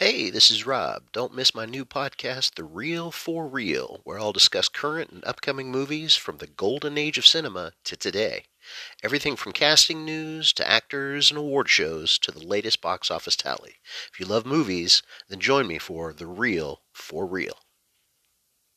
Hey, this is Rob. Don't miss my new podcast, The Reel for Real, where I'll discuss current and upcoming movies from the golden age of cinema to today. Everything from casting news to actors and award shows to the latest box office tally. If you love movies, then join me for The Reel for Real.